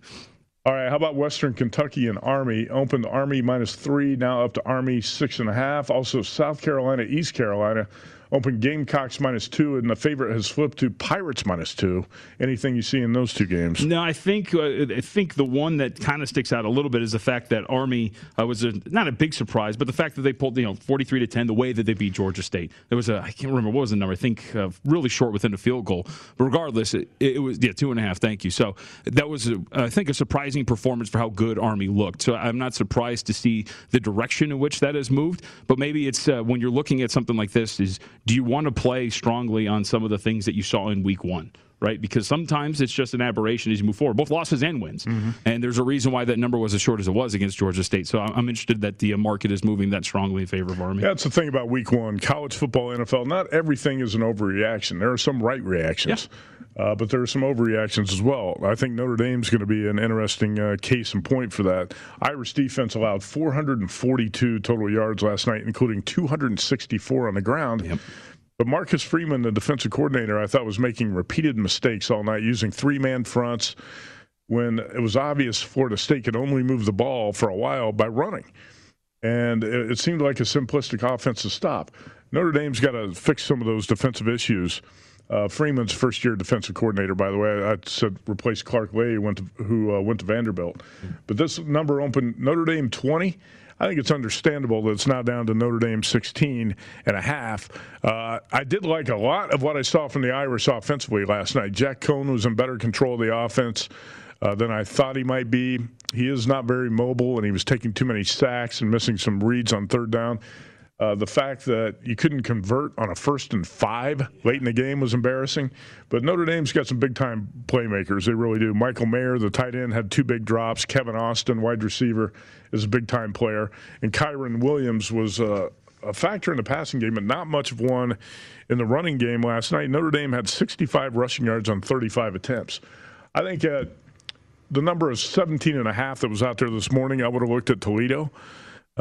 Speaker 3: All right, how about Western Kentucky and Army? Opened Army minus three, now up to Army six and a half. Also, South Carolina, East Carolina open Gamecocks minus two, and the favorite has flipped to Pirates minus two. Anything you see in those two games?
Speaker 4: No, I think uh, I think the one that kind of sticks out a little bit is the fact that Army uh, was a, not a big surprise, but the fact that they pulled you know 43 to 10 the way that they beat Georgia State. There was a I can't remember what was the number. I think uh, really short within a field goal. But regardless, it, it, was yeah two and a half. Thank you. So that was a, I think a surprising performance for how good Army looked. So I'm not surprised to see the direction in which that has moved. But maybe it's uh, when you're looking at something like this is do you want to play strongly on some of the things that you saw in week one? Right, because sometimes it's just an aberration as you move forward, both losses and wins. Mm-hmm. And there's a reason why that number was as short as it was against Georgia State. So I'm interested that the market is moving that strongly in favor of Army.
Speaker 3: That's the thing about Week One, college football, NFL. Not everything is an overreaction. There are some right reactions. Yeah. Uh, but there are some overreactions as well. I think Notre Dame's going to be an interesting uh, case and point for that. Irish defense allowed 442 total yards last night, including 264 on the ground.
Speaker 4: Yep.
Speaker 3: But Marcus Freeman, the defensive coordinator, I thought was making repeated mistakes all night, using three man fronts when it was obvious Florida State could only move the ball for a while by running. and it, it seemed like a simplistic offense to stop. Notre Dame's got to fix some of those defensive issues. Uh, Freeman's first year defensive coordinator, by the way. I said replaced Clark Lea, went to, who uh, went to Vanderbilt. But this number opened Notre Dame 20. I think it's understandable that it's now down to Notre Dame 16 and a half. Uh, I did like a lot of what I saw from the Irish offensively last night. Jack Coan was in better control of the offense. Uh, than I thought he might be. He is not very mobile, and he was taking too many sacks and missing some reads on third down. Uh, the fact that you couldn't convert on a first and five late in the game was embarrassing. But Notre Dame's got some big time playmakers. They really do. Michael Mayer, the tight end, had two big drops. Kevin Austin, wide receiver, is a big time player. And Kyren Williams was uh, a factor in the passing game, but not much of one in the running game last night. Notre Dame had 65 rushing yards on 35 attempts. I think the number of 17 and a half that was out there this morning, I would have looked at Toledo.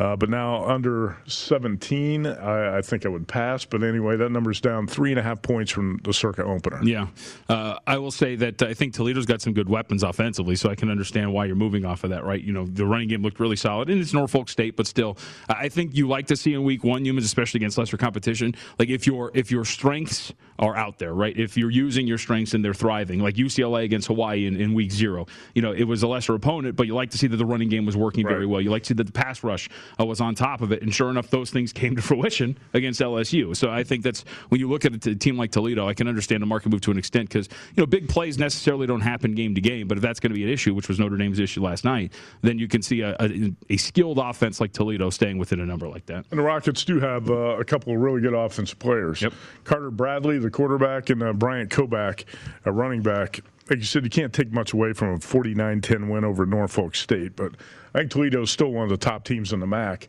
Speaker 3: Uh, but now under 17, I, I, think I would pass. But anyway, that number's down three and a half points from the Circa opener.
Speaker 4: Yeah. Uh, I will say that I think Toledo's got some good weapons offensively, so I can understand why you're moving off of that, right? You know, the running game looked really solid, and it's Norfolk State, but still, I think you like to see in week one Youmans, especially against lesser competition, like if your if your strengths are out there, right? If you're using your strengths and they're thriving, like UCLA against Hawaii in, in week zero, you know, it was a lesser opponent, but you like to see that the running game was working right. very well. You like to see that the pass rush uh, was on top of it. And sure enough, those things came to fruition against LSU. So I think that's when you look at a team like Toledo, I can understand the market move to an extent because you know big plays necessarily don't happen game to game. But if that's going to be an issue, which was Notre Dame's issue last night, then you can see a, a, a skilled offense like Toledo staying within a number like that.
Speaker 3: And the Rockets do have uh, a couple of really good offensive players.
Speaker 4: Yep.
Speaker 3: Carter Bradley, the quarterback, and uh, Bryant Koback, a running back like you said, you can't take much away from a 49-10 win over Norfolk State, but I think Toledo is still one of the top teams in the MAC.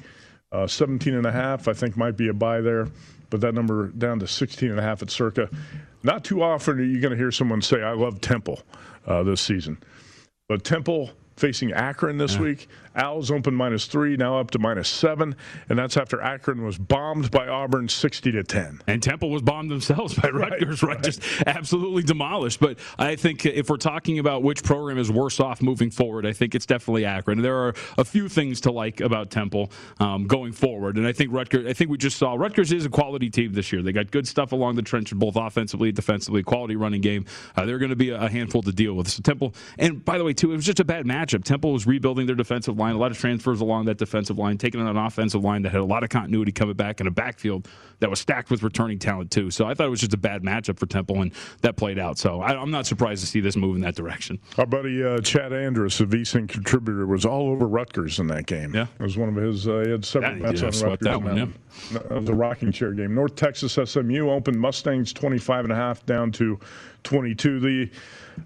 Speaker 3: Uh, 17 and a half, I think, might be a buy there, but that number down to 16 and a half at Circa. Not too often are you going to hear someone say, "I love Temple" uh, this season, but Temple facing Akron this yeah. week. Owls open minus three, now up to minus seven, and that's after Akron was bombed by Auburn sixty to ten.
Speaker 4: And Temple was bombed themselves by Rutgers, right, right? Just absolutely demolished. But I think if we're talking about which program is worse off moving forward, I think it's definitely Akron. There are a few things to like about Temple um, going forward, and I think Rutgers. I think we just saw Rutgers is a quality team this year. They got good stuff along the trench, both offensively, defensively, quality running game. Uh, they're going to be a, handful to deal with. So Temple, and by the way, too, it was just a bad matchup. Temple was rebuilding their defensive line, a lot of transfers along that defensive line, taking on an offensive line that had a lot of continuity coming back in a backfield that was stacked with returning talent too. So I thought it was just a bad matchup for Temple, and that played out. So I, am not surprised to see this move in that direction.
Speaker 3: Our buddy uh, Chad Andrus, a VSIN contributor, was all over Rutgers in that game.
Speaker 4: Yeah,
Speaker 3: it was one of his. Uh, he had several bets on Rutgers.
Speaker 4: That one, yeah.
Speaker 3: That was a rocking chair game. North Texas SMU opened Mustangs 25 and a half down to 22. The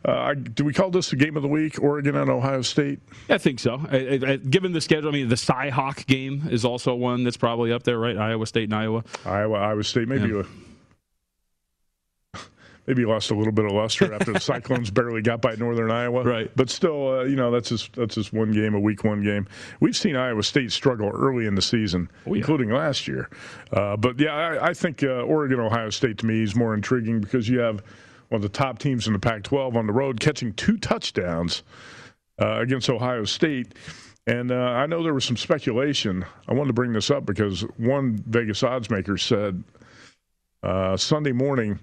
Speaker 3: uh, do we call this the game of the week? Oregon and Ohio State.
Speaker 4: I think so. I, I, given the schedule, I mean, the Cyhawk game is also one that's probably up there, right? Iowa State and Iowa.
Speaker 3: Iowa, Iowa State, maybe. Yeah. A, maybe lost a little bit of luster after the Cyclones barely got by Northern Iowa.
Speaker 4: Right.
Speaker 3: But still, uh, you know, that's just that's just one game, a week one game. We've seen Iowa State struggle early in the season, oh, yeah. including last year. Uh, but yeah, I, I think uh, Oregon Ohio State to me is more intriguing because you have one of the top teams in the Pac 12 on the road, catching two touchdowns uh, against Ohio State. And uh, I know there was some speculation. I wanted to bring this up because one Vegas odds maker said uh, Sunday morning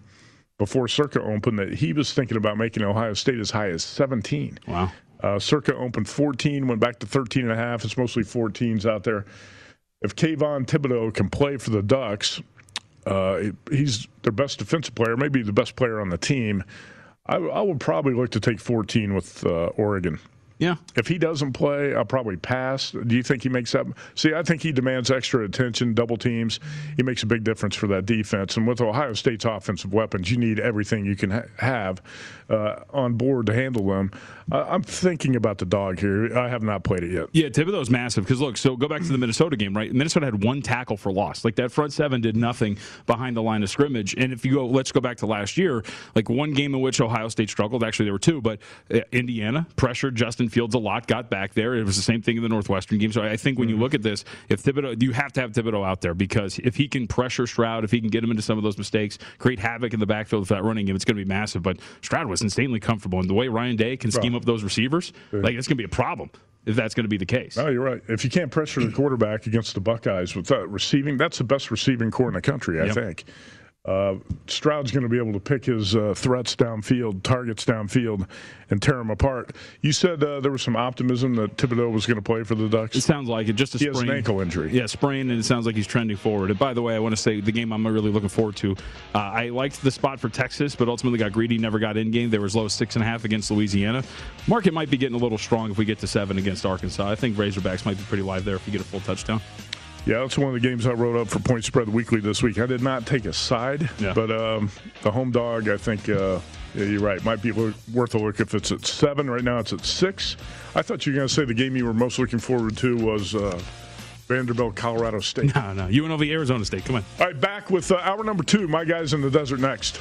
Speaker 3: before Circa opened that he was thinking about making Ohio State as high as 17.
Speaker 4: Wow.
Speaker 3: Uh, Circa opened 14, went back to 13 and a half. It's mostly 14s out there. If Kayvon Thibodeaux can play for the Ducks, uh, he's their best defensive player, maybe the best player on the team. I, I would probably look to take 14 with uh, Oregon.
Speaker 4: Yeah.
Speaker 3: If he doesn't play, I'll probably pass. Do you think he makes that? See, I think he demands extra attention, double teams. He makes a big difference for that defense. And with Ohio State's offensive weapons, you need everything you can ha- have uh, on board to handle them. Uh, I'm thinking about the dog here. I have not played it yet.
Speaker 4: Yeah, Thibodeaux's massive. Because look, so go back to the Minnesota game, right? Minnesota had one tackle for loss. Like that front seven did nothing behind the line of scrimmage. And if you go, let's go back to last year, like one game in which Ohio State struggled. Actually, there were two, but uh, Indiana pressured Justin Fields a lot, got back there. It was the same thing in the Northwestern game. So I think when you mm-hmm. look at this, if Thibodeaux, you have to have Thibodeaux out there because if he can pressure Stroud, if he can get him into some of those mistakes, create havoc in the backfield for that running game, it's going to be massive. But Stroud was insanely comfortable, and the way Ryan Day can scheme up those receivers, like it's going to be a problem. if that's going to be the case.
Speaker 3: No, you're right. If you can't pressure the quarterback against the Buckeyes with uh, receiving, that's the best receiving corps in the country, I
Speaker 4: Yep.
Speaker 3: think. Uh, Stroud's going to be able to pick his uh, threats downfield, targets downfield, and tear them apart. You said uh, there was some optimism that Thibodeaux was going to play for the Ducks.
Speaker 4: It sounds like it. Just a
Speaker 3: he
Speaker 4: sprain.
Speaker 3: has an ankle injury.
Speaker 4: Yeah, sprain, and it sounds like he's trending forward. And by the way, I want to say the game I'm really looking forward to. Uh, I liked the spot for Texas, but ultimately got greedy, never got in game. They were as low as six and a half against Louisiana. Market might be getting a little strong if we get to seven against Arkansas. I think Razorbacks might be pretty live there if you get a full touchdown.
Speaker 3: Yeah, that's one of the games I wrote up for Point Spread Weekly this week. I did not take a side,
Speaker 4: Yeah.
Speaker 3: but um, the home dog, I think, uh, yeah, you're right, might be worth a look if it's at seven. Right now it's at six. I thought you were going to say the game you were most looking forward to was uh, Vanderbilt, Colorado State.
Speaker 4: No, no. UNLV, Arizona State. Come on.
Speaker 3: All right, back with uh, hour number two. My guys in the desert next.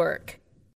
Speaker 6: work.